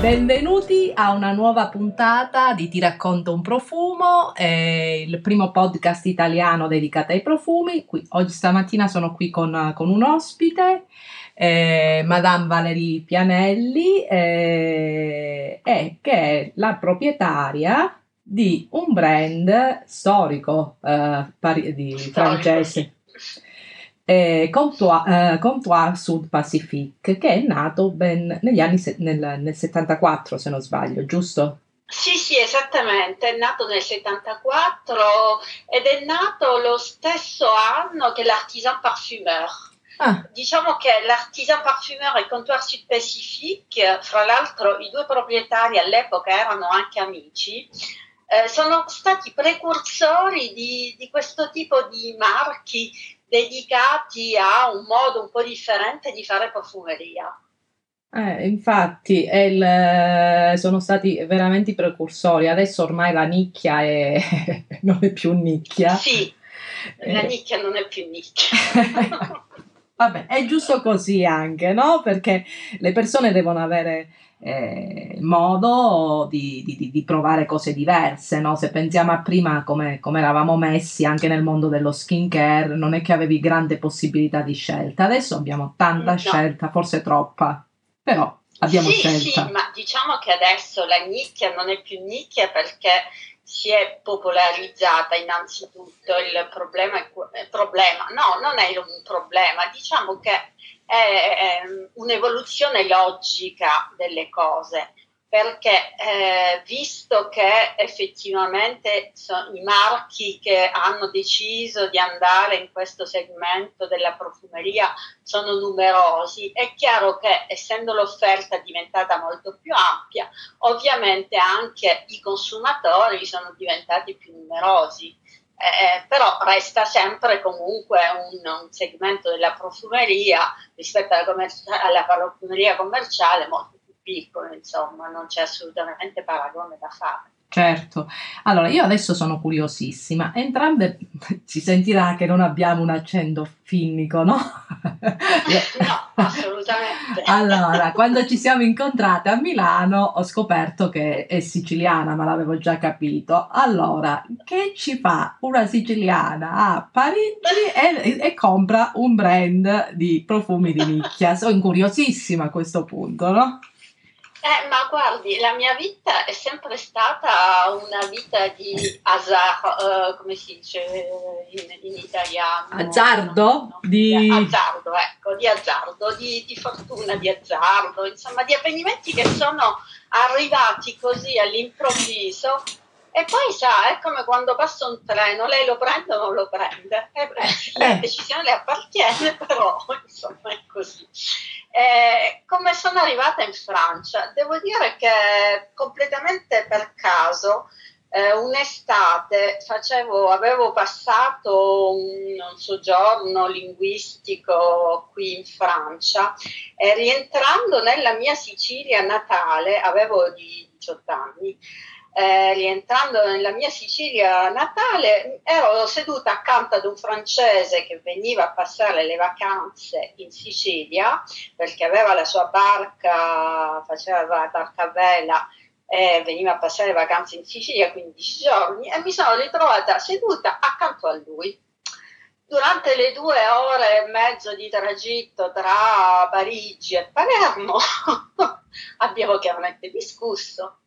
Benvenuti a una nuova puntata di Ti racconto un profumo, eh, il primo podcast italiano dedicato ai profumi. Qui, oggi stamattina sono qui con, con un ospite, eh, Madame Valerie Pianelli, eh, che è la proprietaria di un brand storico eh, pari- di francese eh, Comptoir, eh, Sud Pacific, che è nato ben negli anni se- nel, nel 74, se non sbaglio, giusto? Sì, sì, esattamente, è nato nel 74 ed è nato lo stesso anno che l'Artisan Parfumeur. Ah, Diciamo che l'Artisan Parfumeur e Comptoir Sud Pacifique, fra l'altro i due proprietari all'epoca erano anche amici, eh, sono stati precursori di, di questo tipo di marchi dedicati a un modo un po' differente di fare profumeria. eh, infatti il- sono stati veramente i precursori. Adesso ormai la nicchia è- non è più nicchia. Sì, la Eh, nicchia non è più nicchia. Vabbè, è giusto così anche, no? Perché le persone devono avere eh, modo di, di- di- provare cose diverse, no? Se pensiamo a prima come, come eravamo messi anche nel mondo dello skincare, non è che avevi grande possibilità di scelta. Adesso abbiamo tanta No. scelta, forse troppa, però abbiamo Sì, scelta. sì, ma diciamo che adesso la nicchia non è più nicchia perché si è popolarizzata innanzitutto. Il problema eh, problema, no, non è un problema, diciamo che è, un'evoluzione logica delle cose. Perché eh, visto che effettivamente i marchi che hanno deciso di andare in questo segmento della profumeria sono numerosi, è chiaro che essendo l'offerta diventata molto più ampia, ovviamente anche i consumatori sono diventati più numerosi. Eh, però resta sempre comunque un, un segmento della profumeria rispetto alla, commerci- alla profumeria commerciale molto più piccolo, insomma, non c'è assolutamente paragone da fare. Certo, allora io adesso sono curiosissima. Entrambe si sentirà che non abbiamo un accento finnico, no? No, assolutamente. Allora, quando ci siamo incontrate a Milano ho scoperto che è siciliana, ma l'avevo già capito. Allora, che ci fa una siciliana a Parigi e, e compra un brand di profumi di nicchia? Sono incuriosissima a questo punto, no? Eh, ma guardi, la mia vita è sempre stata una vita di azar, eh, come si dice in, in italiano? Azzardo? No, Di... Azzardo, ecco, di azzardo, di, di fortuna, di azzardo, insomma, di avvenimenti che sono arrivati così all'improvviso. E poi sa, è come quando passa un treno, lei lo prende o non lo prende, e beh, la Eh. decisione le appartiene, però insomma è così. Eh, come sono arrivata in Francia? Devo dire che completamente per caso, eh, un'estate facevo, avevo passato un, un soggiorno linguistico qui in Francia e rientrando nella mia Sicilia natale, avevo di 18 anni, eh, rientrando nella mia Sicilia natale, ero seduta accanto ad un francese che veniva a passare le vacanze in Sicilia perché aveva la sua barca, faceva la barca a vela e veniva a passare le vacanze in Sicilia 15 giorni e mi sono ritrovata seduta accanto a lui. Durante le due ore e mezzo di tragitto tra Parigi e Palermo abbiamo chiaramente discusso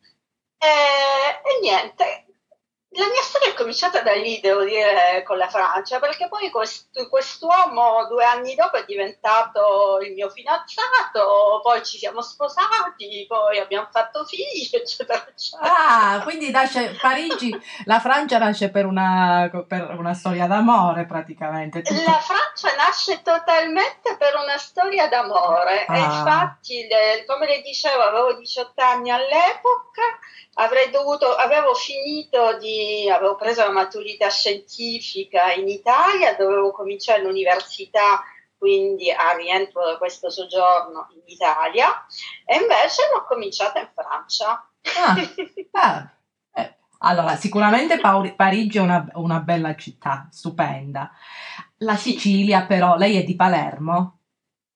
e, e niente, la mia storia è cominciata da lì, devo dire, con la Francia, perché poi quest- quest'uomo due anni dopo è diventato il mio fidanzato, poi ci siamo sposati, poi abbiamo fatto figli, eccetera, eccetera. Ah, quindi nasce Parigi, la Francia nasce per una, per una storia d'amore praticamente. tutto- La Francia nasce totalmente per una storia d'amore Ah. e infatti, le- come le dicevo, avevo 18 anni all'epoca, avrei dovuto, avevo finito di, avevo preso la maturità scientifica in Italia, dovevo cominciare l'università quindi a rientro da questo soggiorno in Italia e invece l'ho cominciata in Francia. Ah, ah, eh, Allora, sicuramente Pauri- Parigi è una, una bella città, stupenda. La Sicilia, però, lei è di Palermo?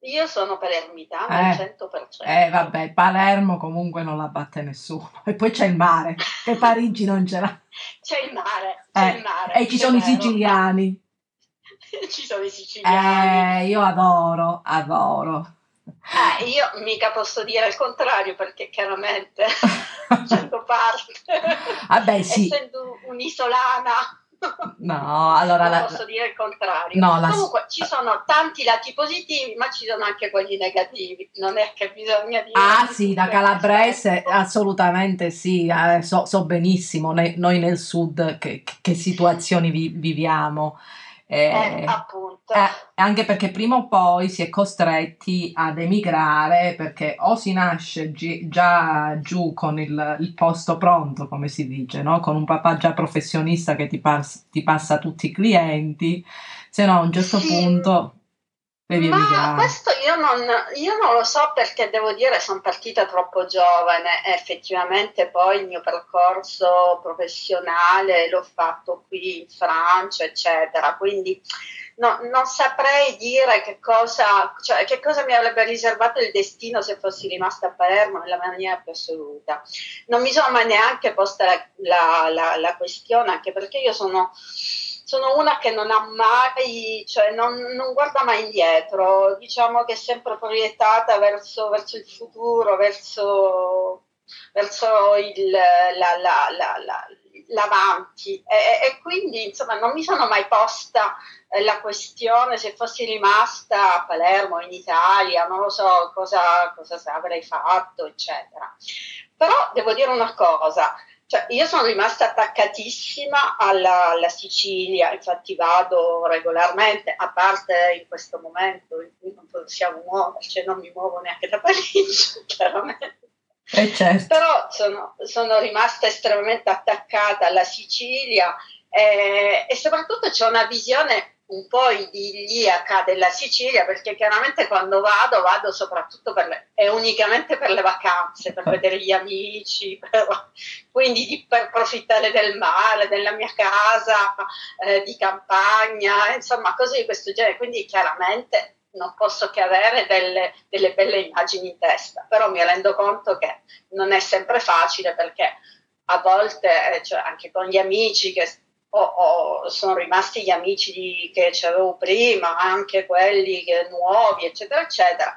Io sono palermitana al 100%. Eh, vabbè, Palermo comunque non la batte nessuno. E poi c'è il mare, che Parigi non ce l'ha. C'è il mare, c'è eh, il mare. E ci sono vero. i siciliani. ci sono i siciliani. Eh, io adoro, adoro. Eh, io mica posso dire il contrario perché chiaramente facendo parte, Vabbè, sì. essendo un'isolana No, allora non la... posso dire il contrario. No, la... Comunque ci sono tanti lati positivi, ma ci sono anche quelli negativi. Non è che bisogna dire. Ah, sì, da calabrese assolutamente sì. Eh, so, so, benissimo noi, noi nel sud che, che situazioni vi, viviamo. Eh, eh, appunto. Eh, anche perché prima o poi si è costretti ad emigrare perché o si nasce gi- già giù con il, il, posto pronto, come si dice, no? con un papà già professionista che ti, pas- ti passa tutti i clienti, se no a un certo sì. punto Ma emigrare. questo io non, io non, lo so perché devo dire sono partita troppo giovane e effettivamente poi il mio percorso professionale l'ho fatto qui in Francia, eccetera. Quindi no, non saprei dire che cosa, cioè, che cosa mi avrebbe riservato il destino se fossi rimasta a Palermo nella maniera più assoluta. Non mi sono mai neanche posta la, la, la, la questione, anche perché io sono sono una che non ha mai, cioè non, non, guarda mai indietro, diciamo che è sempre proiettata verso, verso il futuro, verso, verso il, la, la, la, l'avanti e, e, quindi insomma non mi sono mai posta eh, la questione se fossi rimasta a Palermo in Italia, non lo so cosa, cosa avrei fatto, eccetera. Però devo dire una cosa, cioè, io sono rimasta attaccatissima alla, alla, Sicilia, infatti vado regolarmente, a parte in questo momento in cui non possiamo muoverci, cioè non mi muovo neanche da Parigi, chiaramente. Eh certo. Però sono, sono, rimasta estremamente attaccata alla Sicilia eh, e soprattutto c'è una visione un po' idilliaca della Sicilia perché chiaramente quando vado vado soprattutto per le, e unicamente per le vacanze, per vedere gli amici, per, quindi di, per approfittare del mare, della mia casa, eh, di campagna, insomma cose di questo genere, quindi chiaramente non posso che avere delle, delle belle immagini in testa, però mi rendo conto che non è sempre facile perché a volte, cioè anche con gli amici che o, o sono rimasti gli amici di, che avevo prima, anche quelli che, nuovi, eccetera, eccetera.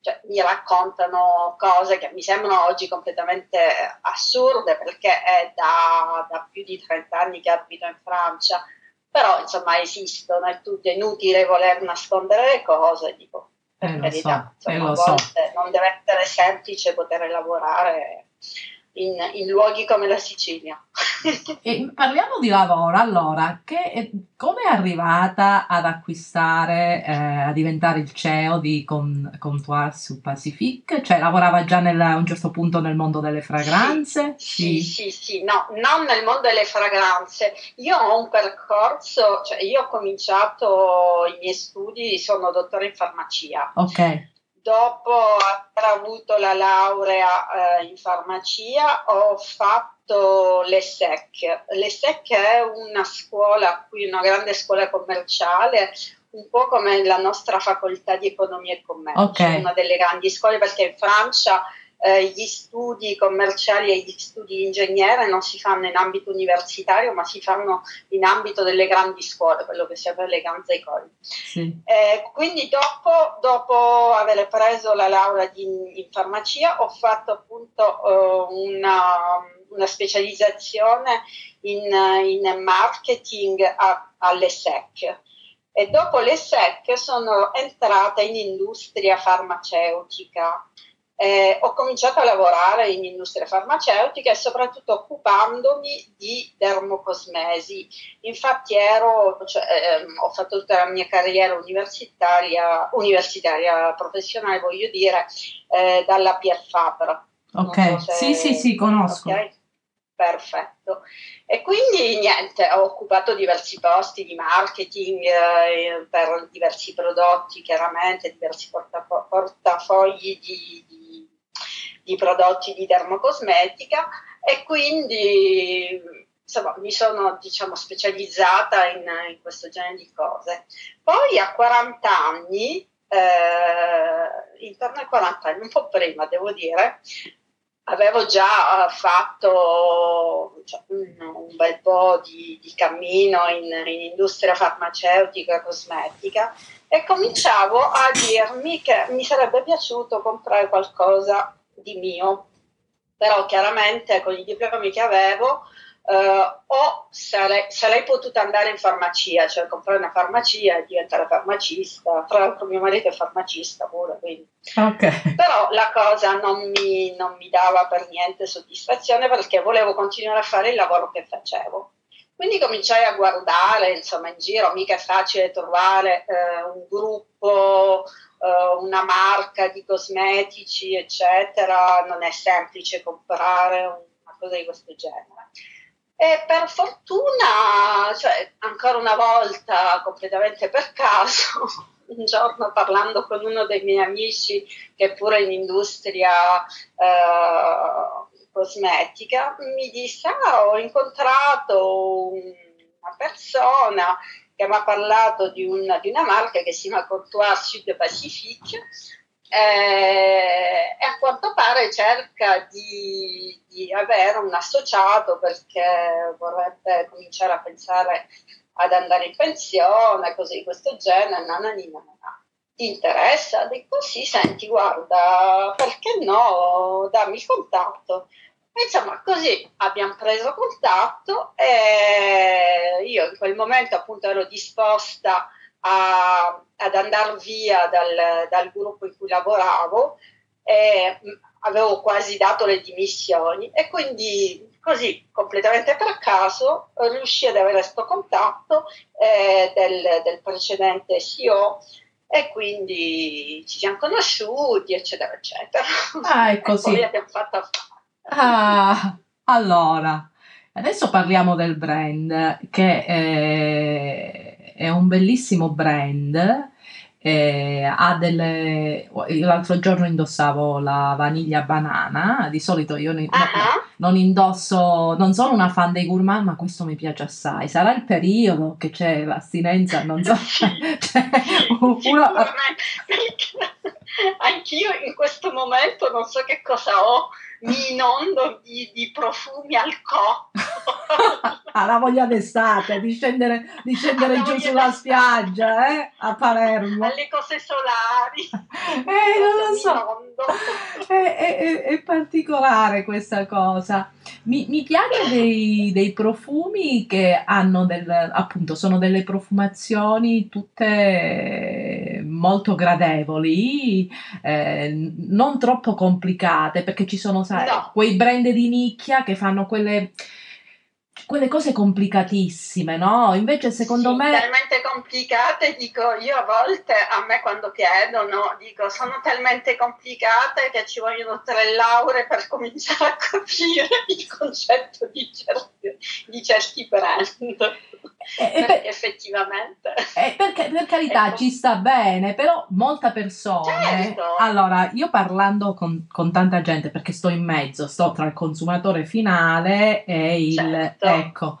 Cioè, mi raccontano cose che mi sembrano oggi completamente assurde perché è da, da più di 30 anni che abito in Francia, però insomma esistono, è tutto inutile voler nascondere le cose, dico, per eh, carità, so, insomma, eh, a volte so. non deve essere semplice poter lavorare in, in luoghi come la Sicilia. e parliamo di lavoro, allora, che, come è arrivata ad acquistare, eh, a diventare il CEO di Comptoir su Pacific? Cioè lavorava già nel, a un certo punto nel mondo delle fragranze? Sì, sì, sì, sì, no, non nel mondo delle fragranze. Io ho un percorso, cioè io ho cominciato i miei studi, sono dottore in farmacia. Ok dopo aver avuto la laurea eh, in farmacia ho fatto l'ESSEC. L'ESSEC è una scuola qui, una grande scuola commerciale, un po' come la nostra facoltà di economia e commercio, okay. una delle grandi scuole perché in Francia eh, gli studi commerciali e gli studi di ingegnere non si fanno in ambito universitario, ma si fanno in ambito delle grandi scuole, quello che si chiama le grandi école. Sì. Eh, quindi dopo, dopo, aver preso la laurea di, in farmacia ho fatto appunto uh, una, una, specializzazione in, in marketing a, all'ESSEC e dopo l'ESSEC sono entrata in industria farmaceutica eh, ho cominciato a lavorare in industria farmaceutica e soprattutto occupandomi di dermocosmesi. Infatti ero, cioè, ehm, ho fatto tutta la mia carriera universitaria, universitaria professionale, voglio dire, eh, dalla Pier Faber. Ok, so sì, sì, sì, conosco. Okay? Perfetto. E quindi niente, ho occupato diversi posti di marketing eh, per diversi prodotti, chiaramente, diversi portafo- portafogli di, di di prodotti di dermocosmetica e quindi insomma, mi sono diciamo, specializzata in, in, questo genere di cose. Poi a 40 anni eh, intorno ai 40 anni, un po' prima devo dire, avevo già fatto cioè, un, un, bel po' di, di cammino in, in, industria farmaceutica e cosmetica e cominciavo a dirmi che mi sarebbe piaciuto comprare qualcosa di mio, però chiaramente con i diplomi che avevo Uh, o sarei, sarei, potuta andare in farmacia, cioè comprare una farmacia e diventare farmacista. Tra l'altro, mio marito è farmacista pure, quindi. Okay. Però la cosa non mi, non mi, dava per niente soddisfazione perché volevo continuare a fare il lavoro che facevo. Quindi cominciai a guardare, insomma, in giro, mica è facile trovare eh, un gruppo, eh, una marca di cosmetici, eccetera, non è semplice comprare una cosa di questo genere. E per fortuna, cioè, ancora una volta, completamente per caso, un giorno parlando con uno dei miei amici che è pure in industria eh, cosmetica, mi disse, ah, ho incontrato una persona che mi ha parlato di una, di una marca che si chiama Courtois Sud Pacifique eh, e a quanto pare cerca di, di, avere un associato perché vorrebbe cominciare a pensare ad andare in pensione, cose di questo genere, nananina, nanana. Ti interessa? Dico sì, senti, guarda, perché no, dammi il contatto. E insomma, così abbiamo preso contatto e io in quel momento appunto ero disposta a, ad andare via dal, dal, gruppo in cui lavoravo e avevo quasi dato le dimissioni e quindi così completamente per caso riuscii ad avere questo contatto eh, del, del, precedente CEO e quindi ci siamo conosciuti eccetera eccetera. Ah è così poi abbiamo fatto ah allora adesso parliamo del brand che eh, è un bellissimo brand. Eh, ha delle l'altro giorno indossavo la vaniglia banana di solito io ne, uh-huh. non indosso non sono una fan dei gourmand ma questo mi piace assai sarà il periodo che c'è l'astinenza non so cioè, uno... anch'io in questo momento non so che cosa ho mi inondo di, di profumi al cocco. la voglia d'estate, di scendere, di scendere giù sulla spiaggia, eh? a Palermo. Alle cose solari. Eh, non lo so. È, è, è, particolare questa cosa. Mi, mi piace dei, dei, profumi che hanno del, appunto, sono delle profumazioni tutte molto gradevoli, eh, non troppo complicate, perché ci sono sai, no. quei brand di nicchia che fanno quelle quelle cose complicatissime, no? Invece secondo sì, me... Talmente complicate, dico io a volte, a me quando chiedono, dico sono talmente complicate che ci vogliono tre lauree per cominciare a capire il concetto di certi, di certi brand. Eh, per, effettivamente. Eh, perché, per carità ecco. ci sta bene, però molta persona... Certo. Allora, io parlando con, con, tanta gente, perché sto in mezzo, sto tra il consumatore finale e il... Certo. Ecco.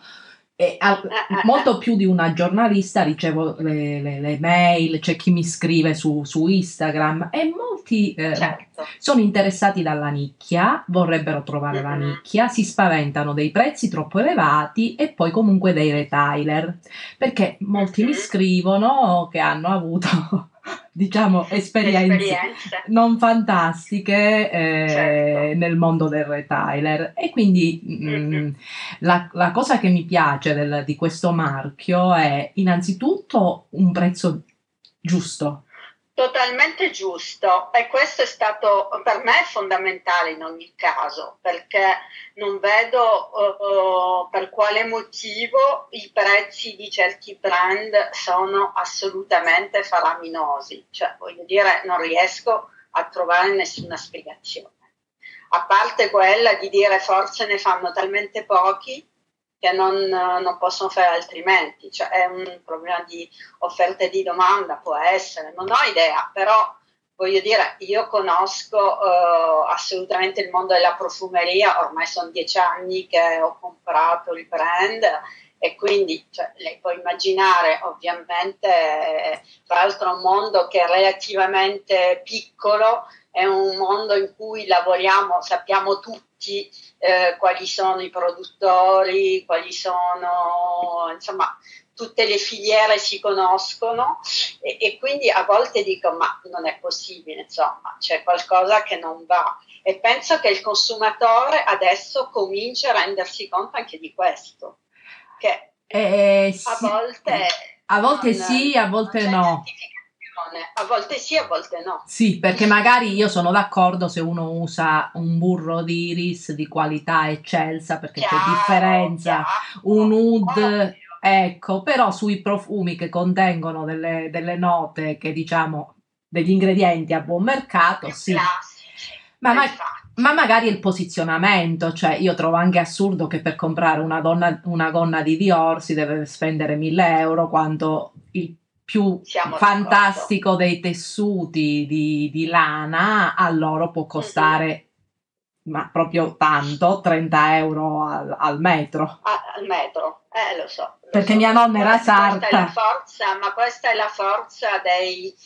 E a, molto più di una giornalista ricevo le, le, le mail, c'è chi mi scrive su, su Instagram e molti eh, certo. sono interessati dalla nicchia, vorrebbero trovare mm-hmm. la nicchia, si spaventano dei prezzi troppo elevati e poi comunque dei retailer, perché molti mm-hmm. mi scrivono che hanno avuto diciamo, esperienze, esperienze. non fantastiche eh, certo. nel mondo del retailer. E quindi mm-hmm. mh, la, la, cosa che mi piace del, di questo marchio è innanzitutto un prezzo giusto. Totalmente giusto. E questo è stato per me fondamentale in ogni caso perché non vedo uh, per quale motivo i prezzi di certi brand sono assolutamente faraminosi, cioè voglio dire non riesco a trovare nessuna spiegazione, a parte quella di dire forse ne fanno talmente pochi che non, non, possono fare altrimenti, cioè è un problema di offerta e di domanda, può essere, non ho idea, però voglio dire, io conosco uh, assolutamente il mondo della profumeria, ormai sono dieci anni che ho comprato il brand e quindi cioè, lei può immaginare ovviamente tra l'altro un mondo che è relativamente piccolo, è un mondo in cui lavoriamo, sappiamo tutti eh, quali sono i produttori, quali sono insomma tutte le filiere si conoscono e, e, quindi a volte dico ma non è possibile, insomma, c'è qualcosa che non va e penso che il consumatore adesso cominci a rendersi conto anche di questo, che eh, sì. a volte... A volte non, sì, a volte no. A volte sì, a volte no. Sì, perché magari io sono d'accordo se uno usa un burro di iris di qualità eccelsa, perché chiaro, c'è differenza. Chiaro, un oud, ecco, però sui profumi che contengono delle, delle note che diciamo degli ingredienti a buon mercato, sì. Ma, ma, ma, magari il posizionamento, cioè io trovo anche assurdo che per comprare una, donna, una gonna di Dior si deve spendere 1000 euro quando il più Siamo fantastico d'accordo. dei tessuti di, di, lana a loro può costare mm-hmm. ma proprio tanto 30 euro al, al metro ah, al metro eh lo so lo perché so. mia nonna era sarta questa è la forza ma questa è la forza dei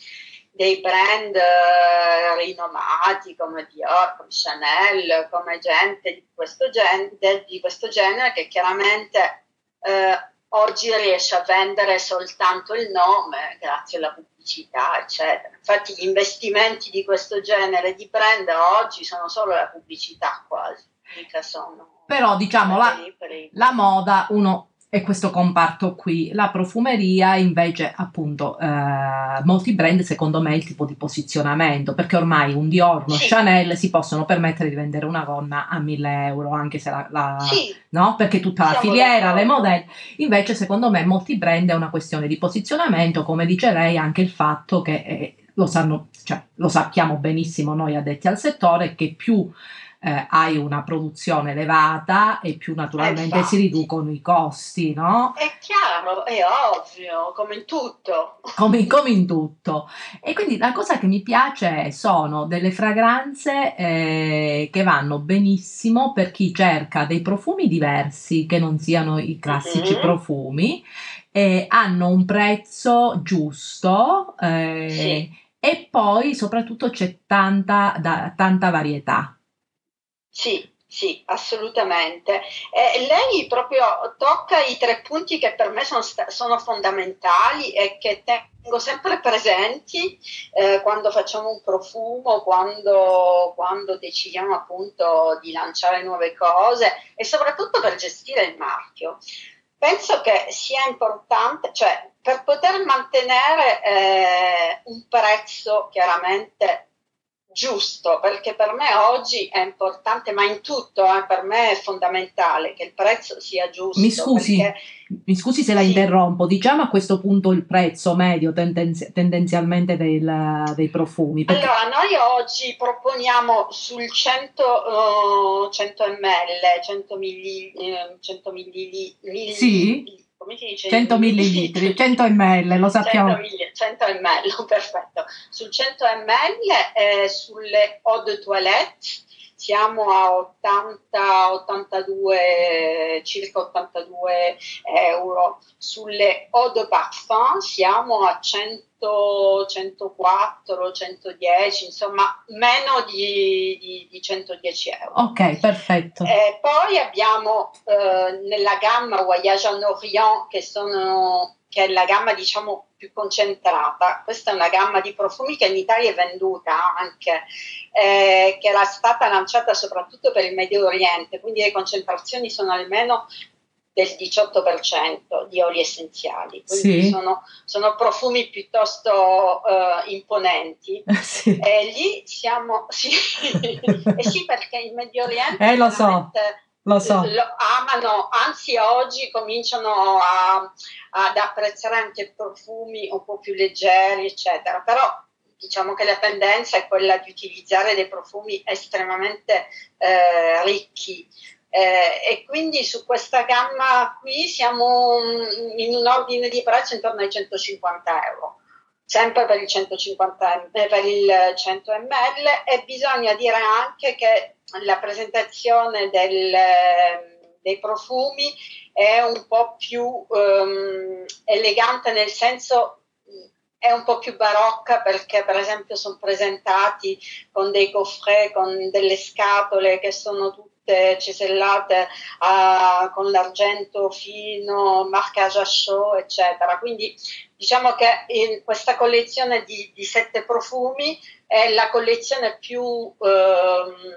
dei brand eh, rinomati come Dior, come Chanel, come gente di questo, gen- di questo genere che chiaramente eh, oggi riesce a vendere soltanto il nome grazie alla pubblicità, eccetera. Infatti gli investimenti di questo genere di brand oggi sono solo la pubblicità quasi, mica sono... Però diciamo la, la moda, uno e questo comparto qui. La profumeria invece appunto eh, molti brand secondo me è il tipo di posizionamento perché ormai un Dior, uno sì. Chanel si possono permettere di vendere una gonna a 1000 euro anche se la, la sì. no? perché tutta Siamo la filiera, le modelle invece secondo me molti brand è una questione di posizionamento come dice lei anche il fatto che eh, lo sanno, cioè, lo sappiamo benissimo noi addetti al settore che più eh, hai una produzione elevata e più naturalmente eh, si riducono i costi, no? È chiaro, è ovvio, come in tutto. Come, come in tutto. E quindi la cosa che mi piace sono delle fragranze eh, che vanno benissimo per chi cerca dei profumi diversi, che non siano i classici mm-hmm. profumi, hanno un prezzo giusto eh, sì. e poi soprattutto c'è tanta, da, tanta varietà. Sì, sì, assolutamente. Eh, lei proprio tocca i tre punti che per me sono, sono fondamentali e che tengo sempre presenti eh, quando facciamo un profumo, quando, quando, decidiamo appunto di lanciare nuove cose e soprattutto per gestire il marchio. Penso che sia importante, cioè per poter mantenere eh, un prezzo chiaramente giusto, perché per me oggi è importante, ma in tutto eh, per me è fondamentale che il prezzo sia giusto. Mi scusi, perché, mi scusi se la sì. interrompo, diciamo a questo punto il prezzo medio tendenzi- tendenzialmente del, dei profumi. Perché... Allora, noi oggi proponiamo sul 100, uh, 100 ml, 100 milli, 100 milli, milli sì? Come si dice? 100 millilitri, 100 ml, lo sappiamo. 100, 100 ml, perfetto. Sul 100 ml eh, sulle eau de toilette siamo a 80, 82, circa 82 euro. Sulle eau de parfum siamo a 100, 104, 110, insomma meno di, di, di 110 euro. Ok, perfetto. E poi abbiamo eh, nella gamma Voyage en Orient che sono che è la gamma diciamo più concentrata. Questa è una gamma di profumi che in Italia è venduta anche, eh, che era stata lanciata soprattutto per il Medio Oriente, quindi le concentrazioni sono almeno del 18% di oli essenziali, quindi sì. sono, sono, profumi piuttosto uh, imponenti. Sì. E lì siamo, sì, eh sì perché il Medio Oriente... Eh, lo so lo so. Lo amano, anzi oggi cominciano a, ad apprezzare anche profumi un po' più leggeri, eccetera. Però diciamo che la tendenza è quella di utilizzare dei profumi estremamente eh, ricchi. Eh, e quindi su questa gamma qui siamo in un ordine di prezzo intorno ai 150 euro sempre per il 150 eh, per il 100 ml e bisogna dire anche che la presentazione del, dei profumi è un po' più um, elegante nel senso è un po' più barocca perché per esempio sono presentati con dei coffret, con delle scatole che sono tutte cesellate uh, con l'argento fino, à chaud, eccetera. Quindi diciamo che in questa collezione di, di sette profumi è la collezione più uh,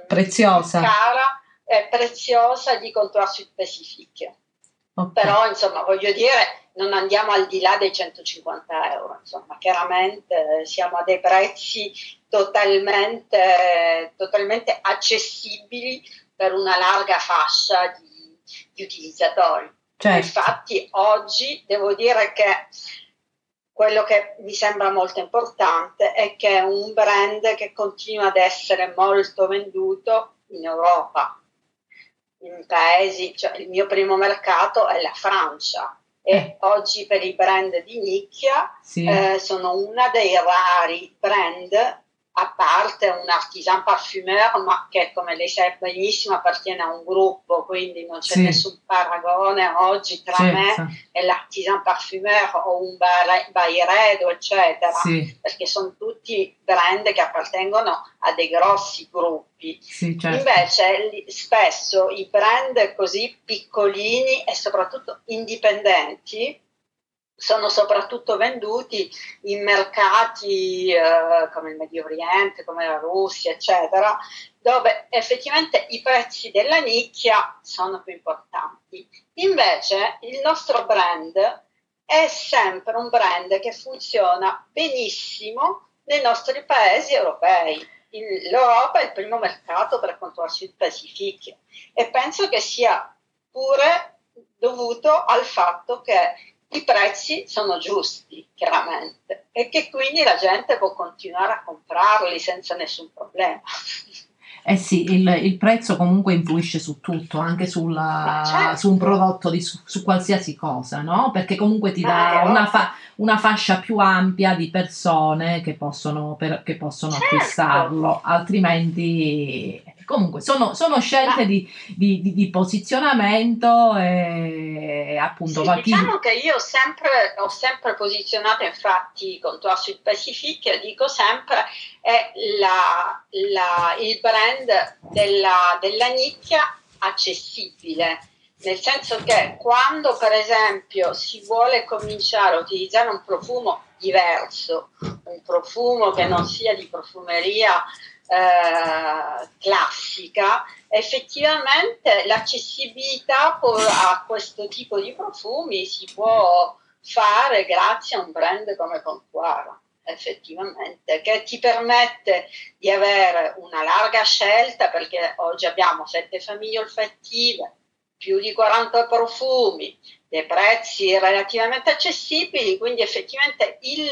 preziosa. cara e preziosa di Comptoir Sud Pacifique. Okay. Però, insomma, voglio dire, non andiamo al di là dei 150 euro, insomma, chiaramente siamo a dei prezzi totalmente, totalmente accessibili per una larga fascia di, di utilizzatori. Certo. Infatti, oggi devo dire che quello che mi sembra molto importante è che è un brand che continua ad essere molto venduto in Europa in paesi, cioè il mio primo mercato è la Francia e eh. oggi per i brand di nicchia sì. eh, sono una dei rari brand a parte un artisan parfumeur, ma che come lei sa benissimo appartiene a un gruppo, quindi non c'è sì. nessun paragone oggi tra certo. me e l'artisan parfumeur o un Bayredo, eccetera, sì. perché sono tutti brand che appartengono a dei grossi gruppi. Sì, certo. Invece spesso i brand così piccolini e soprattutto indipendenti sono soprattutto venduti in mercati eh, come il Medio Oriente, come la Russia, eccetera, dove effettivamente i prezzi della nicchia sono più importanti. Invece il nostro brand è sempre un brand che funziona benissimo nei nostri paesi europei. L'Europa è il primo mercato per quanto riguarda il Pacific e penso che sia pure dovuto al fatto che i prezzi sono giusti, chiaramente, e che quindi la gente può continuare a comprarli senza nessun problema. Eh sì, il, il prezzo comunque influisce su tutto, anche sulla, certo. su un prodotto, di, su, su, qualsiasi cosa, no? Perché comunque ti dà una, fa, una, fascia più ampia di persone che possono, per, che possono certo. acquistarlo, altrimenti Comunque sono, sono scelte Ma, di, di, di, di, posizionamento e appunto... Sì, diciamo che io sempre, ho sempre posizionato infatti con Tour Sud Pacific, dico sempre, è la, la, il brand della, della nicchia accessibile. Nel senso che quando per esempio si vuole cominciare a utilizzare un profumo diverso, un profumo che non sia di profumeria eh, classica, effettivamente l'accessibilità a questo tipo di profumi si può fare grazie a un brand come Contuara effettivamente, che ti permette di avere una larga scelta perché oggi abbiamo sette famiglie olfattive, più di 40 profumi, dei prezzi relativamente accessibili, quindi effettivamente il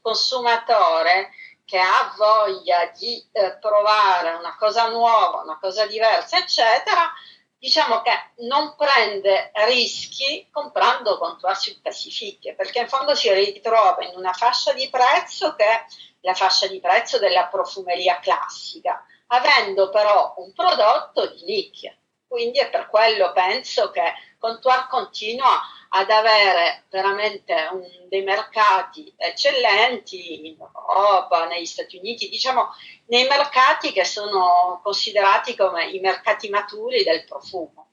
consumatore che ha voglia di eh, provare una cosa nuova, una cosa diversa, eccetera, diciamo che non prende rischi comprando contuarsi pacifiche, perché in fondo si ritrova in una fascia di prezzo che è la fascia di prezzo della profumeria classica, avendo però un prodotto di nicchia. Quindi è per quello penso che Contour continua ad avere veramente un, dei mercati eccellenti in Europa, negli Stati Uniti, diciamo nei mercati che sono considerati come i mercati maturi del profumo.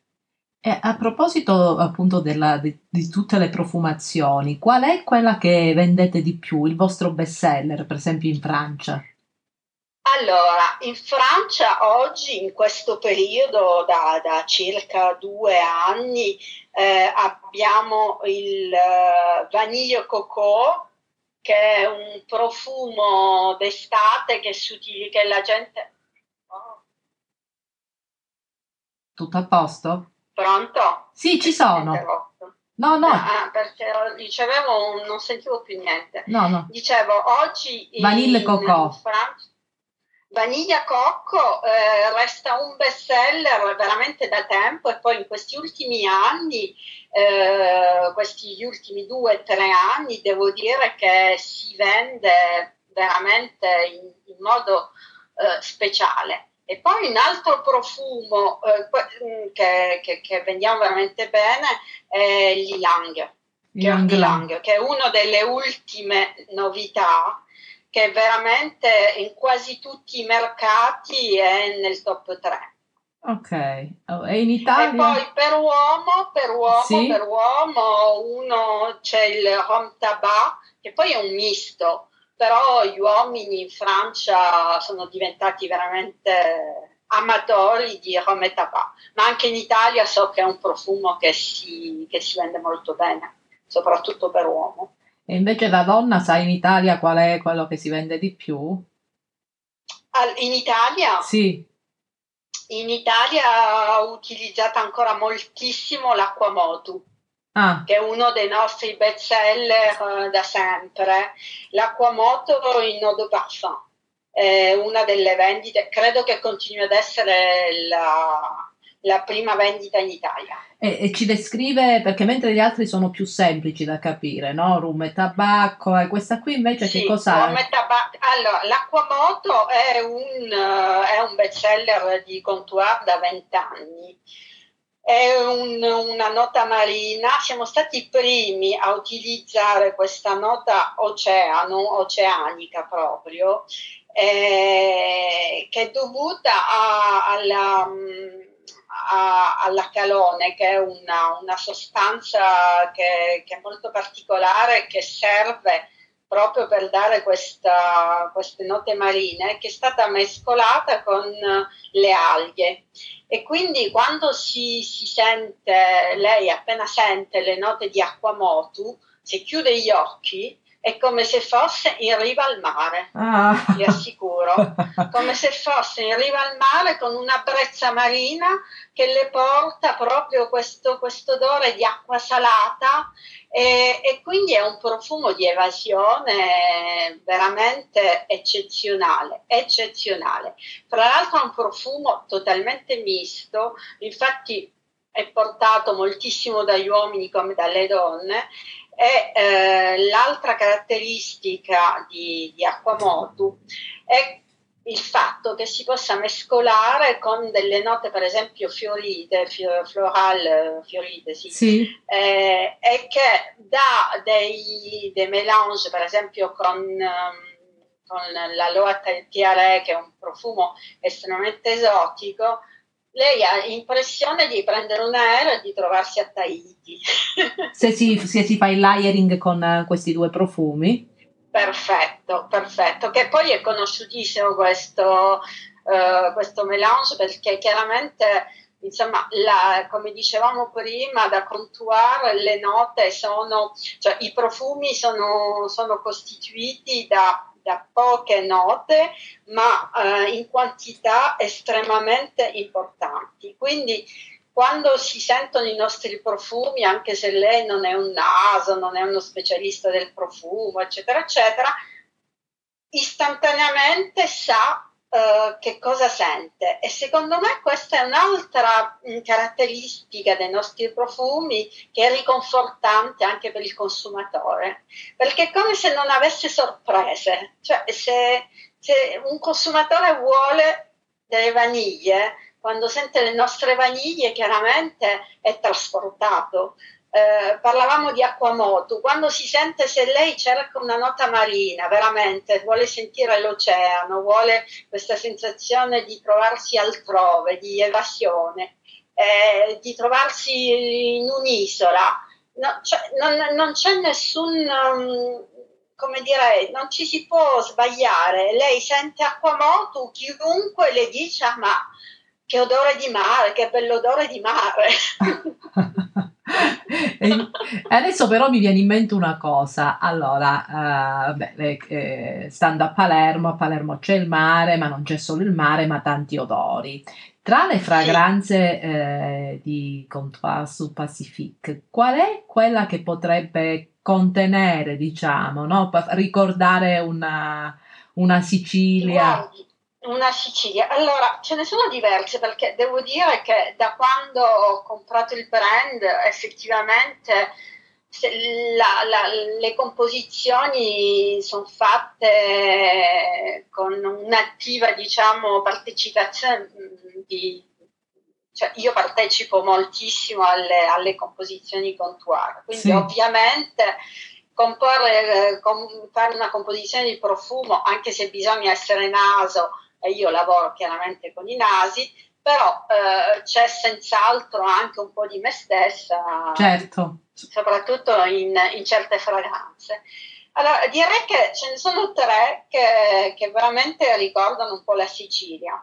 E a proposito appunto della, di, di, tutte le profumazioni, qual è quella che vendete di più, il vostro best seller, per esempio in Francia? Allora, in Francia oggi, in questo periodo da, da circa due anni, eh, abbiamo il uh, Vanille Coco, che è un profumo d'estate che, si, che la gente... Oh. Tutto a posto? Pronto? Sì, ci sono. No, no. Ah, perché ricevevo, non sentivo più niente. No, no. Dicevo, oggi Vanille Coco. In Francia, Vaniglia Cocco eh, resta un best seller veramente da tempo e poi in questi ultimi anni, eh, questi ultimi due o tre anni, devo dire che si vende veramente in, in modo eh, speciale. E poi un altro profumo eh, mm, che, che, che, vendiamo veramente bene è l'Ilang, che, che è una delle ultime novità che veramente in quasi tutti i mercati è nel top 3. Ok, oh, e in Italia? E poi per uomo, per uomo, sì? per uomo, uno c'è il Rom Tabac, che poi è un misto, però gli uomini in Francia sono diventati veramente amatori di Rom e Tabac, ma anche in Italia so che è un profumo che si, che si vende molto bene, soprattutto per uomo. E invece da donna sai in Italia qual è quello che si vende di più? In Italia? Sì. In Italia ho utilizzato ancora moltissimo l'acqua motu, ah. che è uno dei nostri best seller uh, da sempre. L'acqua moto in de parfum è una delle vendite, credo che continui ad essere la, la prima vendita in Italia. E, e, ci descrive, perché mentre gli altri sono più semplici da capire, no? Rum e tabacco, e questa qui invece sì, che cosa rum e tabacco. Allora, l'acquamoto è un, uh, è un best seller di Comptoir da 20 anni. È un, una nota marina, siamo stati i primi a utilizzare questa nota oceano, oceanica proprio, eh, che è dovuta a, alla mm, a, alla calone, che è una, una sostanza che, che, è molto particolare, che serve proprio per dare questa, queste note marine, che è stata mescolata con le alghe. E quindi quando si, si sente, lei appena sente le note di acquamotu, se chiude gli occhi, è come se fosse in riva al mare, ah. vi assicuro, come se fosse in riva al mare con una brezza marina che le porta proprio questo, questo odore di acqua salata e, e, quindi è un profumo di evasione veramente eccezionale, eccezionale. Tra l'altro è un profumo totalmente misto, infatti è portato moltissimo dagli uomini come dalle donne e eh, l'altra caratteristica di, di Aquamotu è il fatto che si possa mescolare con delle note, per esempio fiorite, fior, floral fiorite, sì, sì. Eh, e che dà dei, dei mélange, per esempio con, con la Loa Tiare, che è un profumo estremamente esotico, lei ha l'impressione di prendere un aereo e di trovarsi a Tahiti. se, si, se si fa il layering con uh, questi due profumi. Perfetto, perfetto. Che poi è conosciutissimo questo, uh, questo melange perché chiaramente, insomma, la, come dicevamo prima, da comptoir le note sono, cioè i profumi sono, sono costituiti da da poche note, ma eh, in quantità estremamente importanti. Quindi quando si sentono i nostri profumi, anche se lei non è un naso, non è uno specialista del profumo, eccetera, eccetera, istantaneamente sa Uh, che cosa sente. E secondo me questa è un'altra mh, mm, caratteristica dei nostri profumi che è riconfortante anche per il consumatore. Perché è come se non avesse sorprese. Cioè se, se un consumatore vuole delle vaniglie quando sente le nostre vaniglie chiaramente è trasportato eh, parlavamo di Aquamoto, quando si sente se lei cerca una nota marina, veramente vuole sentire l'oceano, vuole questa sensazione di trovarsi altrove, di evasione, eh, di trovarsi in un'isola, no, cioè, non, non, c'è nessun, um, come dire, non ci si può sbagliare. Lei sente Aquamoto, chiunque le dice, ah, ma che odore di mare, che bell'odore di mare. adesso però mi viene in mente una cosa. Allora, uh, beh, eh, stando a Palermo, a Palermo c'è il mare, ma non c'è solo il mare, ma tanti odori. Tra le fragranze eh, di Comptoir su Pacific, qual è quella che potrebbe contenere, diciamo, no? ricordare una, una Sicilia? Guardi, una Sicilia. Allora, ce ne sono diverse perché devo dire che da quando ho comprato il brand effettivamente la, la, le composizioni sono fatte con un'attiva diciamo, partecipazione di, cioè io partecipo moltissimo alle, alle composizioni contuari, quindi sì. ovviamente comporre, eh, com, fare una composizione di profumo, anche se bisogna essere naso, io lavoro chiaramente con i nasi, però eh, c'è senz'altro anche un po' di me stessa, certo. soprattutto in, in certe fragranze. Allora, direi che ce ne sono tre che, che veramente ricordano un po' la Sicilia.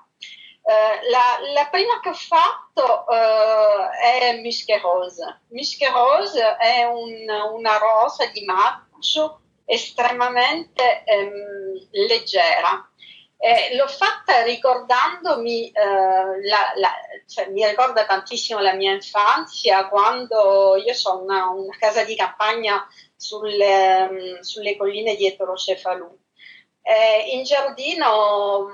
Eh, la, la, prima che ho fatto uh, è Musche Rose. Musche Rose è un, una rosa di maggio estremamente ehm, leggera. Eh, l'ho fatta ricordandomi, eh, la, la, cioè, mi ricorda tantissimo la mia infanzia quando io ho una, una, casa di campagna sulle, um, sulle colline di Eterocefalù. Eh, in giardino um,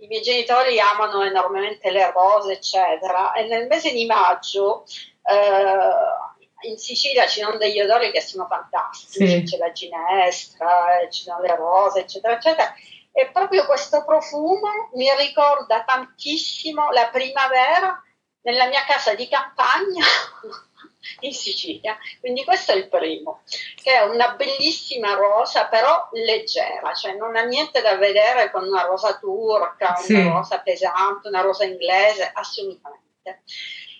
i miei genitori amano enormemente le rose, eccetera, e nel mese di maggio eh, in Sicilia ci sono degli odori che sono fantastici, sì. c'è la ginestra, ci sono le rose, eccetera, eccetera. E proprio questo profumo mi ricorda tantissimo la primavera nella mia casa di campagna in Sicilia. Quindi questo è il primo, che è una bellissima rosa, però leggera, cioè non ha niente da vedere con una rosa turca, sì. una rosa pesante, una rosa inglese, assolutamente.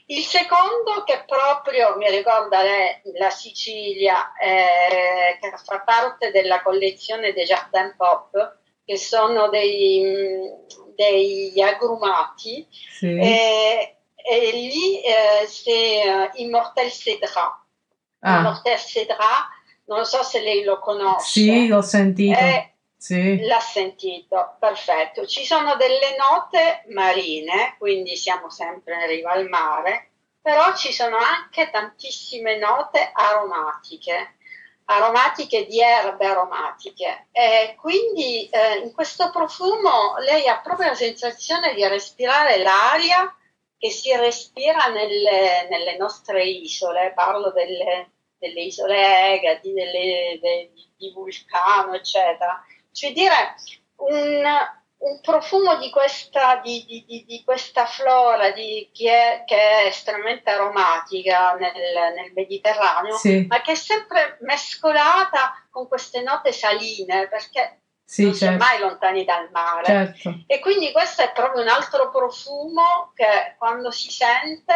Il secondo che proprio mi ricorda le, la Sicilia, eh, che fa parte della collezione dei Jardin Pop, che sono dei, degli agrumati, sì. eh, e lì eh, c'est Immortel Cedra. Ah. Immortel Cedra, non so se lei lo conosce. Sì, l'ho sentito. Eh, sì. L'ha sentito, perfetto. Ci sono delle note marine, quindi siamo sempre in riva al mare, però ci sono anche tantissime note aromatiche, aromatiche di erbe aromatiche. E quindi eh, in questo profumo lei ha proprio la sensazione di respirare l'aria che si respira nelle, nelle nostre isole, parlo delle, delle isole Egadi, delle, de, di Vulcano, eccetera. Cioè dire un, un profumo di questa, di, di, di questa flora che è, che, è, estremamente aromatica nel, nel Mediterraneo, sì. ma che è sempre mescolata con queste note saline, perché sì, non certo. si è mai lontani dal mare. Certo. E quindi questo è proprio un altro profumo che quando si sente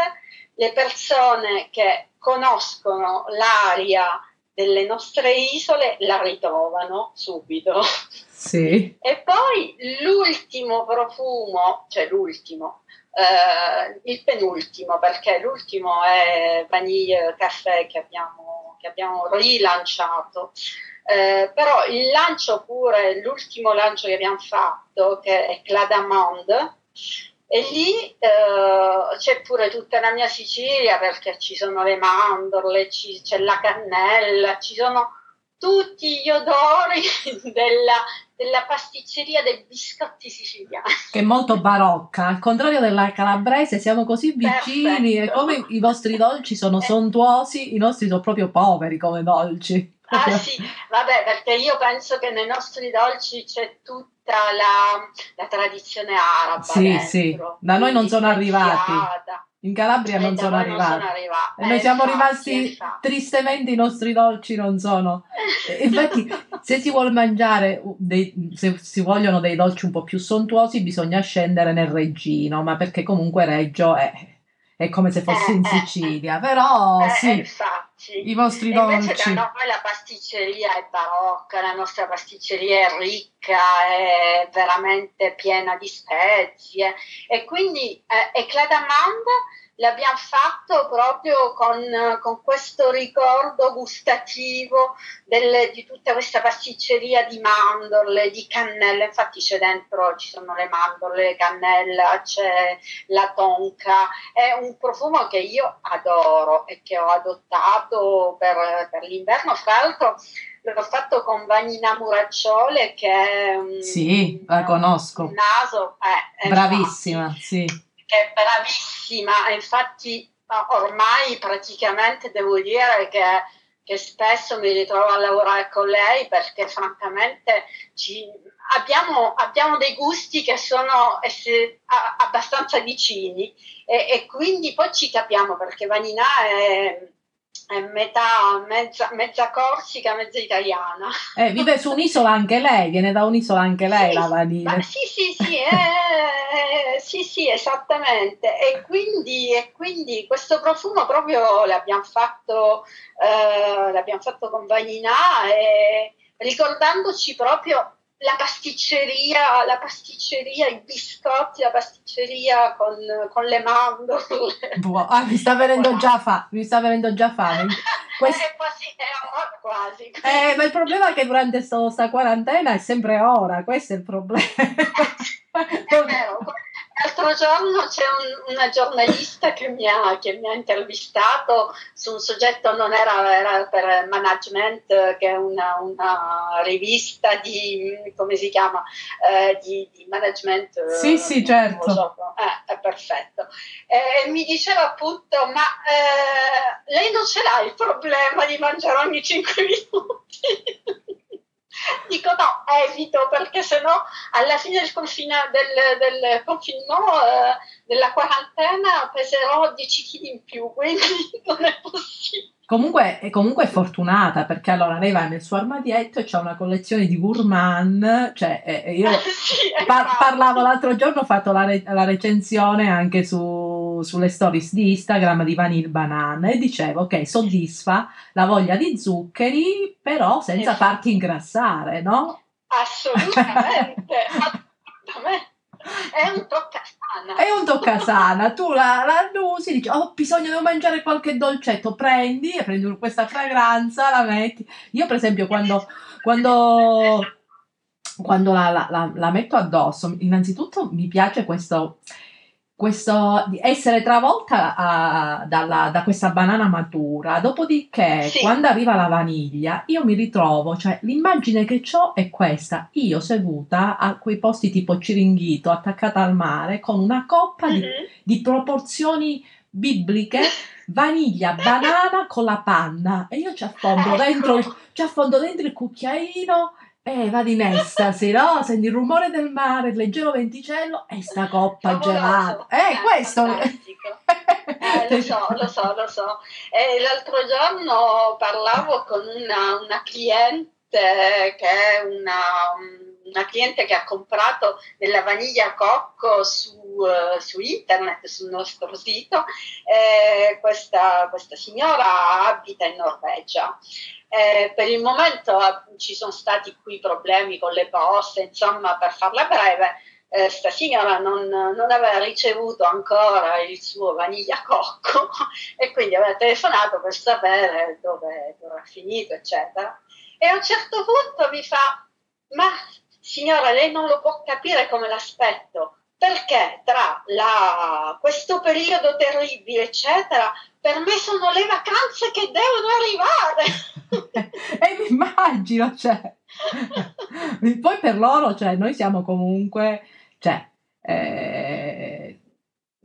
le persone che conoscono l'aria delle nostre isole la ritrovano subito. Sì. E poi l'ultimo profumo, cioè l'ultimo, eh, il penultimo, perché l'ultimo è Vanille Caffè che abbiamo, che abbiamo rilanciato eh, però il lancio pure, l'ultimo lancio che abbiamo fatto, che è Cladamond, e lì eh, c'è pure tutta la mia Sicilia perché ci sono le mandorle, ci, c'è la cannella, ci sono tutti gli odori della, della pasticceria dei biscotti siciliani. Che è molto barocca, al contrario della calabrese siamo così vicini Perfetto. e come i vostri dolci sono eh. sontuosi, i nostri sono proprio poveri come dolci. Ah sì, vabbè, perché io penso che nei nostri dolci c'è tutta la, la tradizione araba. Sì, dentro, sì, da noi non sono arrivati. In Calabria non sono, arrivati. non sono arrivati. E noi eh, siamo infatti, rimasti infatti. tristemente i nostri dolci non sono. Infatti, se si vuole mangiare, dei, se si vogliono dei dolci un po' più sontuosi, bisogna scendere nel Reggino, ma perché comunque Reggio è è come se fosse eh, in eh, Sicilia, però eh, sì, infatti. I vostri dolci. Invece da noi la pasticceria è barocca, la nostra pasticceria è ricca, è veramente piena di spezie e quindi eh, Ecladamande l'abbiamo fatto proprio con, con questo ricordo gustativo delle, di tutta questa pasticceria di mandorle, di cannella, infatti c'è dentro, ci sono le mandorle, cannella, c'è la tonca, è un profumo che io adoro e che ho adottato per, per l'inverno, fra l'altro l'ho fatto con Vanina Muracciole che è un, sì, la conosco. Un naso, eh, bravissima, infatti, sì che è bravissima, infatti ormai praticamente devo dire che che spesso mi ritrovo a lavorare con lei perché francamente ci, abbiamo, abbiamo, dei gusti che sono essere, a, abbastanza vicini e, e, quindi poi ci capiamo perché Vanina è, è metà, mezza, mezza, corsica, mezza italiana. Eh, vive su un'isola anche lei, viene da un'isola anche lei sì, la Vanina. Sì, sì, sì, eh, sì, sì, esattamente. E quindi, e quindi, questo profumo proprio l'abbiamo fatto, eh, l'abbiamo fatto con Vanina e ricordandoci proprio la pasticceria, la pasticceria, i biscotti, la pasticceria con, con le mandorle. Buo, ah, mi sta venendo già fame, mi sta venendo già fame. Quest... Eh, quasi, eh, quasi. Eh, ma il problema è che durante questa quarantena è sempre ora, questo è il problema. è vero, L'altro giorno c'è un, una giornalista che mi, ha, che mi, ha, intervistato su un soggetto, non era, era per Management, che è una, una, rivista di, come si chiama, eh, di, di, management. Sì, sì, certo. So, eh, è perfetto. Mi diceva appunto, ma eh, lei non ce l'ha il problema di mangiare ogni 5 minuti? Dico no, evito perché sennò alla fine del, confina, del, del confinement, eh, della quarantena, peserò 10 kg in più, quindi non è possibile. Comunque, comunque, è fortunata perché allora lei va nel suo armadietto e c'è una collezione di gourmand. Cioè, eh, io sì, par- parlavo l'altro giorno, ho fatto la, re- la recensione anche su, sulle stories di Instagram di Vanille Banana e dicevo: Ok, soddisfa la voglia di zuccheri, però senza esatto. farti ingrassare, no? Assolutamente. assolutamente. È un toccasana. È un toccasana. tu la, la usi, dici, ho oh, bisogno, devo mangiare qualche dolcetto, prendi, prendi questa fragranza, la metti. Io per esempio quando, quando, quando la, la, la metto addosso, innanzitutto mi piace questo questo essere travolta a, dalla, da questa banana matura. Dopodiché, sì. quando arriva la vaniglia, io mi ritrovo, cioè l'immagine che ho è questa: io seduta a quei posti tipo Ciringhito, attaccata al mare, con una coppa mm-hmm. di, di proporzioni bibliche vaniglia, banana con la panna e io ci affondo, ecco. dentro, ci affondo dentro il cucchiaino eh, vado in estasi, no? Senti il rumore del mare, il leggero venticello e sta coppa gelata. Eh, eh questo... Eh, lo so, lo so, lo so. Eh, l'altro giorno parlavo con una, una cliente che è una, una, cliente che ha comprato della vaniglia cocco su, uh, su internet, sul nostro sito. Eh, questa, questa signora abita in Norvegia eh, per il momento eh, ci sono stati qui problemi con le poste, insomma, per farla breve, eh, sta signora non, non, aveva ricevuto ancora il suo vaniglia cocco e quindi aveva telefonato per sapere dove era finito, eccetera. E a un certo punto mi fa, ma signora, lei non lo può capire come l'aspetto, perché tra la, questo periodo terribile, eccetera, per me sono le vacanze che devono arrivare. e mi immagino, cioè. Poi per loro, cioè, noi siamo comunque, cioè, eh,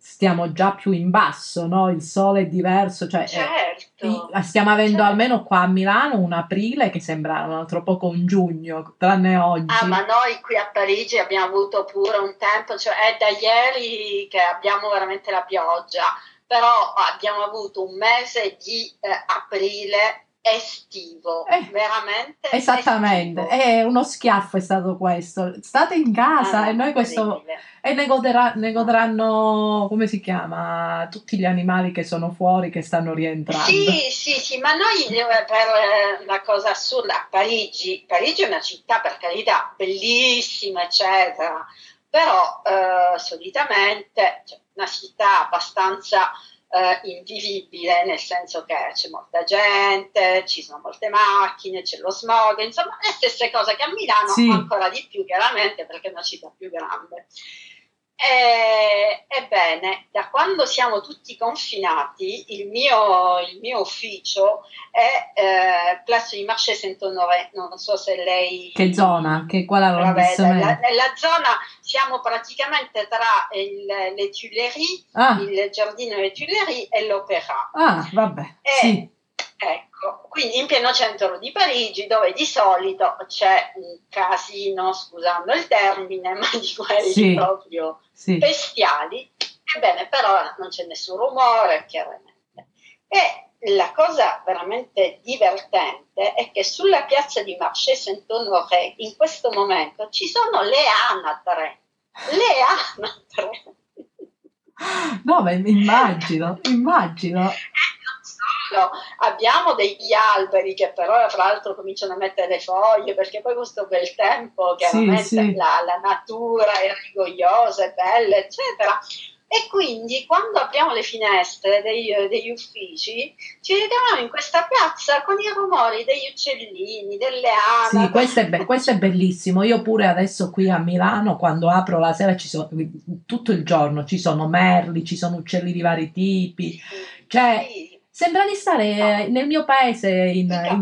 stiamo già più in basso, no? Il sole è diverso, cioè, certo, eh, stiamo avendo certo. almeno qua a Milano un aprile che sembra un altro poco un giugno, tranne oggi. Ah, ma noi qui a Parigi abbiamo avuto pure un tempo, cioè è da ieri che abbiamo veramente la pioggia, però abbiamo avuto un mese di eh, aprile estivo, eh, veramente esattamente, estivo. è uno schiaffo è stato questo. State in casa ah, e noi questo e ne, godrà, ne, godranno, come si chiama, tutti gli animali che sono fuori che stanno rientrando. Sì, sì, sì, ma noi eh, per la cosa assurda, Parigi, Parigi è una città per carità bellissima, eccetera, però eh, solitamente cioè, una città abbastanza eh, invivibile, nel senso che c'è molta gente, ci sono molte macchine, c'è lo smog, insomma le stesse cose che a Milano, sì. ancora di più chiaramente perché è una città più grande. E, ebbene, da quando siamo tutti confinati, il mio, il mio ufficio è eh, Place du Marché Saint-Honoré, non so se lei... Che zona? Che qual è nella, nella zona siamo praticamente tra il, le Tuileries, ah. il giardino delle Tuileries e l'Opéra. Ah, vabbè, e, sì. Ecco, quindi in pieno centro di Parigi, dove di solito c'è un casino, scusando il termine, ma di quelli sì, proprio sì. bestiali, ebbene però non c'è nessun rumore, chiaramente. E la cosa veramente divertente è che sulla piazza di Marché Saint-Honoré in questo momento ci sono le anatre, le anatre. No, ma immagino, immagino. No, abbiamo degli alberi che però tra l'altro cominciano a mettere le foglie perché poi questo bel tempo chiaramente sì, sì. La, la, natura è rigogliosa, è bella eccetera e quindi quando apriamo le finestre dei, degli uffici ci ritroviamo in questa piazza con i rumori degli uccellini, delle ane. Sì, questo è, be- questo è, bellissimo. Io pure adesso qui a Milano, quando apro la sera, ci sono, tutto il giorno ci sono merli, ci sono uccelli di vari tipi. Cioè, sì. Sembra di stare no. nel mio paese in, in,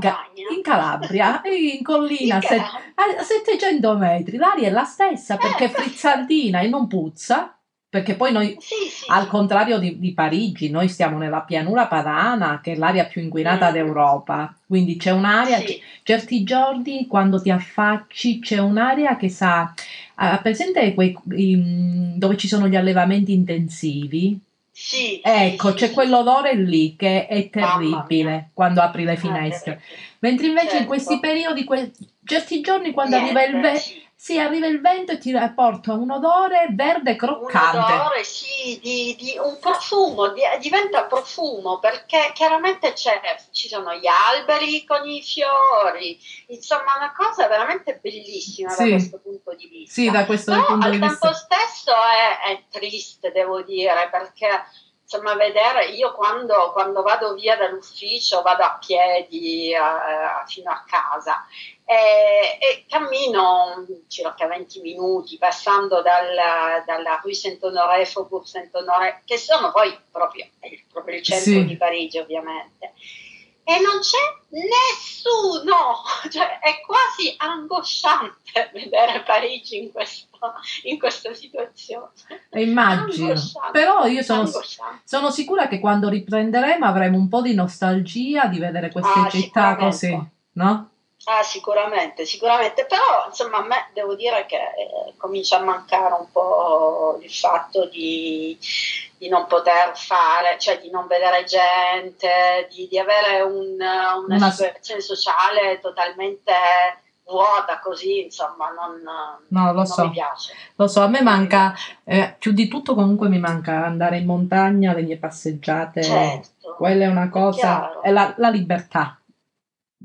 in Calabria, in collina in set, a 700 metri. L'aria è la stessa perché è frizzantina e non puzza. Perché poi noi, sì, sì. al contrario di, di, Parigi, noi stiamo nella pianura padana, che è l'aria più inquinata mm. d'Europa. Quindi c'è un'aria, sì. certi giorni quando ti affacci, c'è un'aria che sa. Uh, presente quei, i, dove ci sono gli allevamenti intensivi? Sì, ecco, sì, c'è sì. quell'odore lì che è terribile quando apri le ah, finestre. Mentre invece certo. in questi certo. periodi, que- certi giorni, quando Niente, arriva il vento, sì. arriva il vento e ti porta un odore verde croccante. Un odore, sì, di, di un profumo, di, diventa profumo perché chiaramente ci sono gli alberi con i fiori, insomma, una cosa veramente bellissima sì. da questo punto di vista. Sì, da questo Però punto di vista. Al tempo stesso è, è triste, devo dire, perché insomma, vedere, io quando, quando, vado via dall'ufficio vado a piedi uh, fino a casa e, e, cammino circa 20 minuti passando dal, dalla Rue Saint-Honoré, Faubourg Saint-Honoré, che sono poi proprio, proprio il centro sì. di Parigi ovviamente e non c'è nessuno, cioè è quasi angosciante vedere Parigi in, questo, in questa situazione. Immagino, però io sono, sono, sicura che quando riprenderemo avremo un po' di nostalgia di vedere queste ah, città così, no? Ah, sicuramente, sicuramente, però insomma a me devo dire che eh, comincia a mancare un po' il fatto di, di, non poter fare, cioè di non vedere gente, di, di avere un, una, una situazione sociale totalmente vuota così, insomma, non, no, non so. mi piace. Lo so, a me manca, eh, più di tutto comunque mi manca andare in montagna, le mie passeggiate, certo, quella è una cosa, è, è la, la libertà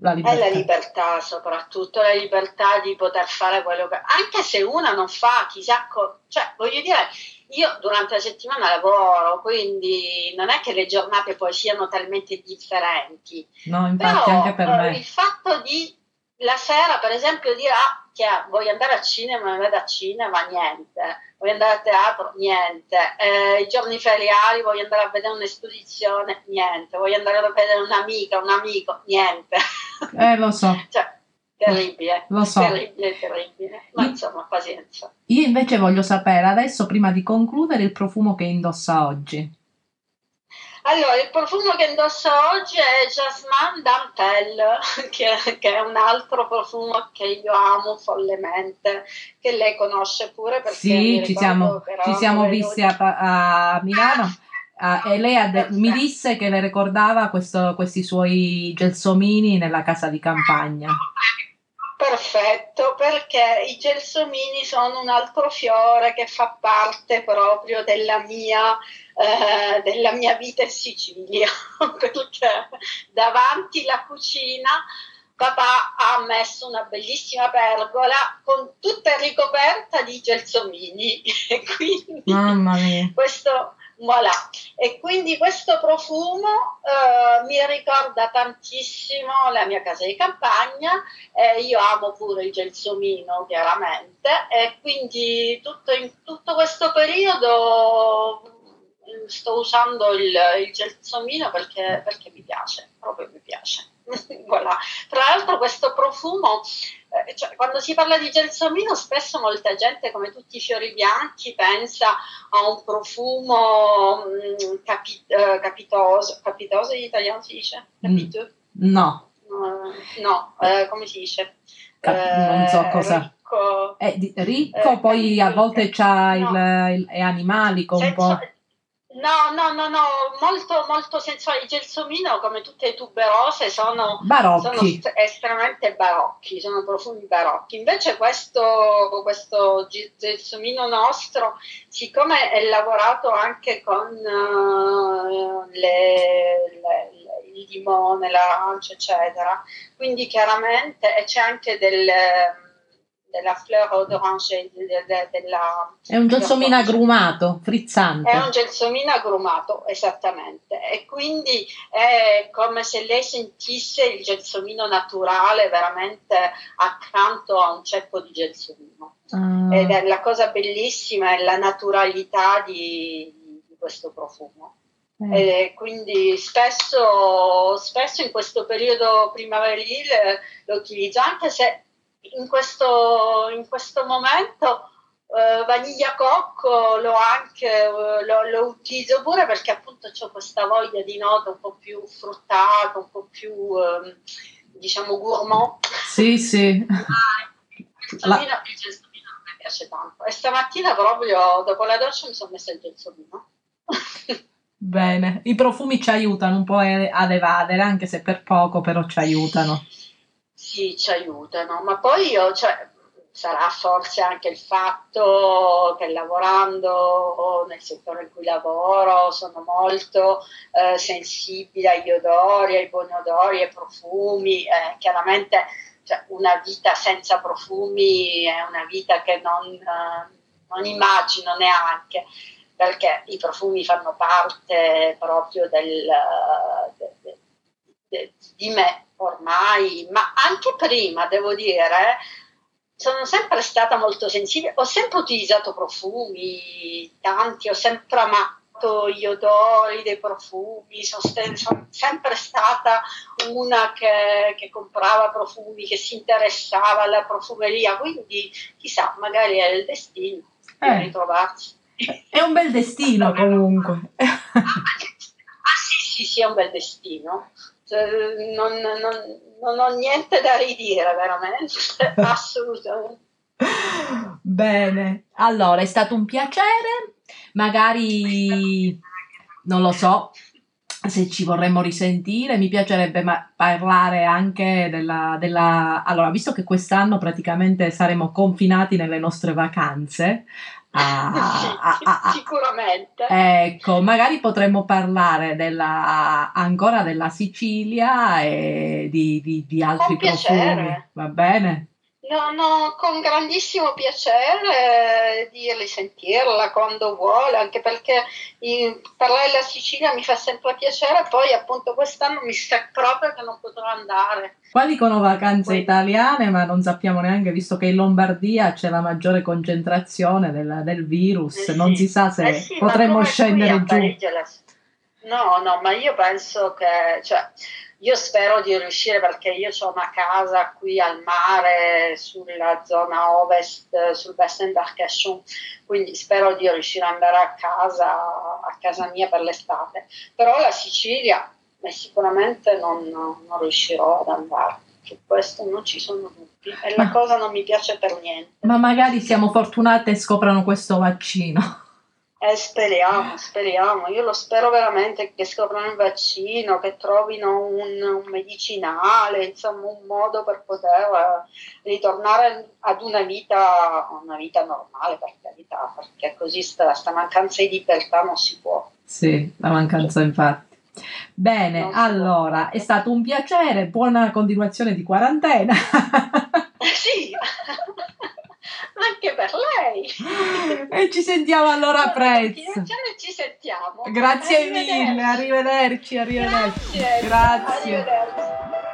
la libertà. È la libertà soprattutto, la libertà di poter fare quello che... Anche se una non fa chissà... Co- cioè, voglio dire, io durante la settimana lavoro, quindi non è che le giornate poi siano talmente differenti. No, infatti Però, anche per me. Il fatto di la sera, per esempio, dire ah, che voglio andare al cinema, non vado a cinema, niente. Voglio andare a teatro, niente. Eh, I giorni feriali voglio andare a vedere un'esposizione, niente. Voglio andare a vedere un'amica, un amico, niente. Eh, lo so. cioè, terribile. Lo so. Terribile, terribile. Ma io, insomma, pazienza. Io invece voglio sapere adesso, prima di concludere, il profumo che indossa oggi. Allora, il profumo che indosso oggi è Jasmine Dantel, che, che, è un altro profumo che io amo follemente, che lei conosce pure perché sì, ci siamo, ci siamo visti a, a Milano. Ah, e lei de- mi disse che le ricordava questo, questi suoi gelsomini nella casa di campagna. Perfetto, perché i gelsomini sono un altro fiore che fa parte proprio della mia, eh, della mia vita in Sicilia, perché davanti la cucina papà ha messo una bellissima pergola con tutta ricoperta di gelsomini. E quindi questo Voilà. E quindi questo profumo eh, mi ricorda tantissimo la mia casa di campagna, eh, io amo pure il gelsomino chiaramente. E quindi tutto, in tutto questo periodo sto usando il, il gelsomino perché, perché mi piace, proprio mi piace. voilà. Tra l'altro questo profumo eh, cioè, quando si parla di gelsomino spesso molta gente, come tutti i fiori bianchi, pensa a un profumo mh, mm, capi, uh, capitoso, capitoso in italiano si dice? Capito? No. Uh, no, eh, come si dice? Cap- non so Eh, cosa. Ricco, È di- ricco, Eh, poi a volte c'ha no. il, il- è animalico un senza- po'. No, no, no, no, molto, molto sensuale. Il gelsomino, come tutte le tuberose, sono sono st- estremamente barocchi, sono profumi barocchi. Invece questo, questo gelsomino nostro, siccome è lavorato anche con eh, le- le- il limone, l'arancia, eccetera, quindi chiaramente e c'è anche del, della fleur d'orange, de- de- della, È un gelsomino agrumato, frizzante. è un gelsomino agrumato, esattamente, e quindi è come se lei sentisse il gelsomino naturale veramente accanto a un ceppo di gelsomino. Ah, Ed è la cosa bellissima è la naturalità di, di questo profumo. eh. Quindi spesso, spesso in questo periodo primaverile lo utilizzo, anche se in questo, in questo momento eh, vaniglia cocco lo, anche, eh, lo, lo utilizzo pure perché appunto ho questa voglia di nota un po' più fruttata, un po' più ehm, diciamo gourmand. Sì, sì. Il La- mi piace tanto. E stamattina proprio dopo la doccia mi sono messa il gelsomino. Bene, i profumi ci aiutano un po' ad evadere, anche se per poco, però ci aiutano. Sì, ci aiutano, ma poi io, cioè, sarà forse anche il fatto che lavorando nel settore in cui lavoro sono molto eh, sensibile agli odori, ai buoni odori, ai profumi. eh, chiaramente cioè, una vita senza profumi è una vita che non, eh, non immagino neanche, perché i profumi fanno parte proprio del, de- de- de- di me ormai, ma anche prima, devo dire, sono sempre stata molto sensibile, ho sempre utilizzato profumi, tanti, ho sempre amato gli odori dei profumi, sono, sempre stata una che, che comprava profumi, che si interessava alla profumeria, quindi chissà, magari è il destino di Eh. ritrovarsi. È un bel destino comunque. Ah sì, sì, sì, è un bel destino. Cioè, Non, non- non ho niente da ridire, veramente, assolutamente. Bene, allora è stato un piacere. Magari non lo so se ci vorremmo risentire. Mi piacerebbe ma- parlare anche della, della. Allora, visto che quest'anno praticamente saremo confinati nelle nostre vacanze. A- Sì, a- a- a- sicuramente. Ecco, magari potremmo parlare della, ancora della Sicilia e di, di- di altri profumi. Va bene? No, no, con grandissimo piacere eh, dirli, sentirla quando vuole, anche perché eh, parlare della Sicilia mi fa sempre piacere, poi appunto quest'anno mi sa proprio che non potrò andare. Qua dicono vacanze italiane, ma non sappiamo neanche, visto che in Lombardia c'è la maggiore concentrazione del, del virus, Eh non sì. si sa se Eh sì, potremmo scendere giù. No, no, ma io penso che, cioè, io spero di riuscire perché io ho una casa qui al mare sulla zona ovest, sul bassin d'Arcachon, quindi spero di riuscire ad andare a casa, a casa mia per l'estate. Però la Sicilia eh, sicuramente non, non riuscirò ad andare, su questo non ci sono dubbi e la Ma- cosa non mi piace per niente. Ma magari siamo fortunate e scoprano questo vaccino. Eh, speriamo, speriamo. Io lo spero veramente che scoprano il vaccino, che trovino un, un medicinale, insomma, un modo per poter eh, ritornare ad una vita, una vita normale, per carità, perché così sta, sta mancanza di libertà non si può. Sì, la mancanza infatti. Bene, allora, è stato un piacere, buona continuazione di quarantena. sì, anche per lei. e ci sentiamo allora a Buona prezzo. Ci sentiamo. Grazie Arrivederci. mille, arrivederci, arrivederci. Grazie. Grazie. Arrivederci.